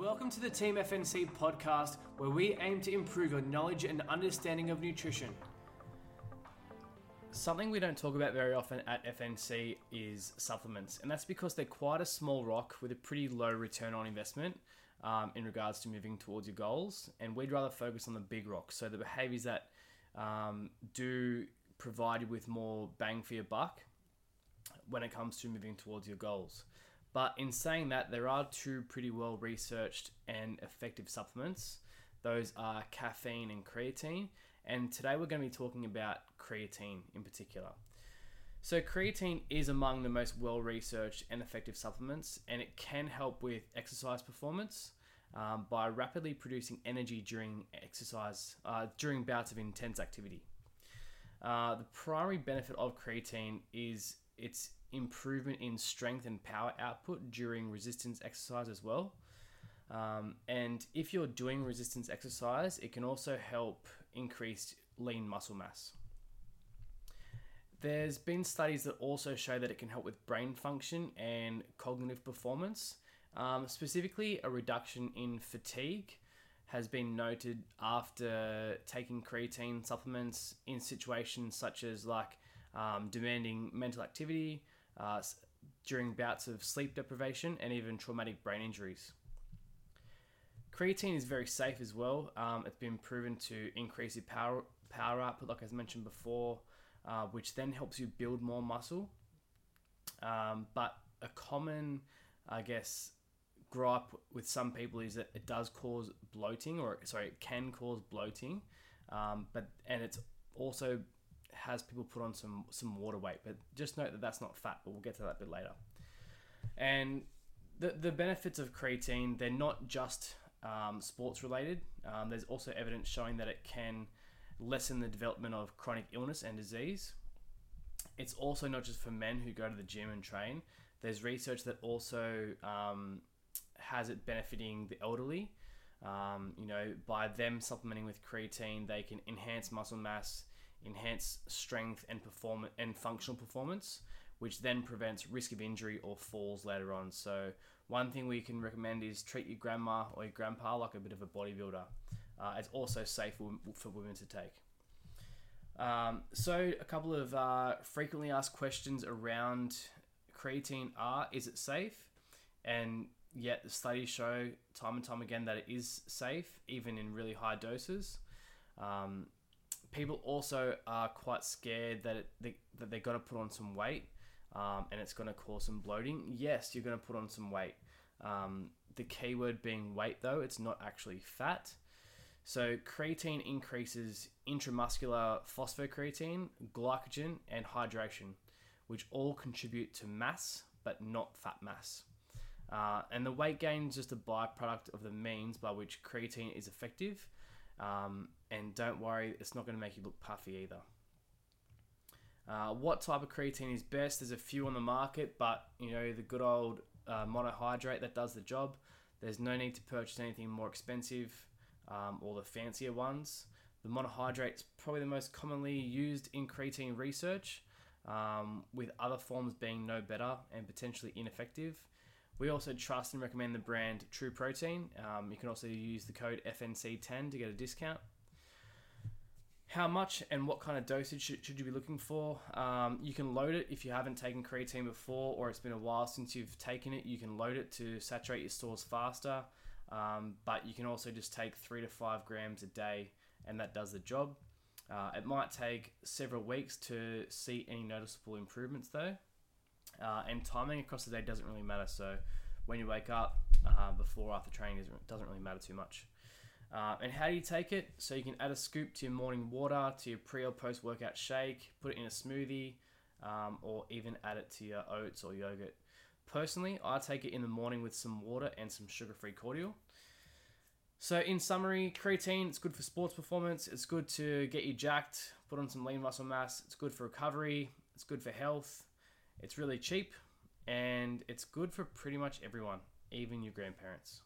Welcome to the Team FNC podcast, where we aim to improve your knowledge and understanding of nutrition. Something we don't talk about very often at FNC is supplements, and that's because they're quite a small rock with a pretty low return on investment um, in regards to moving towards your goals. And we'd rather focus on the big rocks, so the behaviors that um, do provide you with more bang for your buck when it comes to moving towards your goals. But in saying that, there are two pretty well researched and effective supplements. Those are caffeine and creatine. And today we're going to be talking about creatine in particular. So, creatine is among the most well researched and effective supplements, and it can help with exercise performance um, by rapidly producing energy during exercise, uh, during bouts of intense activity. Uh, the primary benefit of creatine is its improvement in strength and power output during resistance exercise as well. Um, and if you're doing resistance exercise, it can also help increase lean muscle mass. There's been studies that also show that it can help with brain function and cognitive performance. Um, specifically, a reduction in fatigue has been noted after taking creatine supplements in situations such as like um, demanding mental activity, uh, during bouts of sleep deprivation and even traumatic brain injuries. Creatine is very safe as well. Um, it's been proven to increase your power power output, like I mentioned before, uh, which then helps you build more muscle. Um, but a common, I guess, gripe with some people is that it does cause bloating, or sorry, it can cause bloating. Um, but and it's also has people put on some some water weight, but just note that that's not fat. But we'll get to that a bit later. And the the benefits of creatine they're not just um, sports related. Um, there's also evidence showing that it can lessen the development of chronic illness and disease. It's also not just for men who go to the gym and train. There's research that also um, has it benefiting the elderly. Um, you know, by them supplementing with creatine, they can enhance muscle mass, enhance strength and perform and functional performance, which then prevents risk of injury or falls later on. So one thing we can recommend is treat your grandma or your grandpa like a bit of a bodybuilder. Uh, it's also safe for, women to take. Um, so a couple of uh, frequently asked questions around creatine are: Is it safe? And yet the studies show time and time again that it is safe, even in really high doses. Um, people also are quite scared that it, they, that they're going to put on some weight um, and it's going to cause some bloating. Yes, you're going to put on some weight. Um, the keyword being weight, though, it's not actually fat. So, creatine increases intramuscular phosphocreatine, glycogen, and hydration, which all contribute to mass but not fat mass. Uh, and the weight gain is just a byproduct of the means by which creatine is effective um, and don't worry, it's not going to make you look puffy either. Uh, what type of creatine is best? There's a few on the market, but you know the good old uh, monohydrate that does the job. There's no need to purchase anything more expensive um, or the fancier ones. The monohydrate is probably the most commonly used in creatine research, um, with other forms being no better and potentially ineffective. We also trust and recommend the brand True Protein. Um, you can also use the code FNC10 to get a discount. How much and what kind of dosage should, should you be looking for? Um, you can load it if you haven't taken creatine before or it's been a while since you've taken it. You can load it to saturate your stores faster, um, but you can also just take three to five grams a day and that does the job. Uh, it might take several weeks to see any noticeable improvements though. Uh, and timing across the day doesn't really matter. So when you wake up, uh, before after training doesn't really matter too much. Uh, and how do you take it? So you can add a scoop to your morning water, to your pre or post workout shake, put it in a smoothie, um, or even add it to your oats or yogurt. Personally, I take it in the morning with some water and some sugar free cordial. So, in summary, creatine, it's good for sports performance, it's good to get you jacked, put on some lean muscle mass, it's good for recovery, it's good for health, it's really cheap and it's good for pretty much everyone, even your grandparents.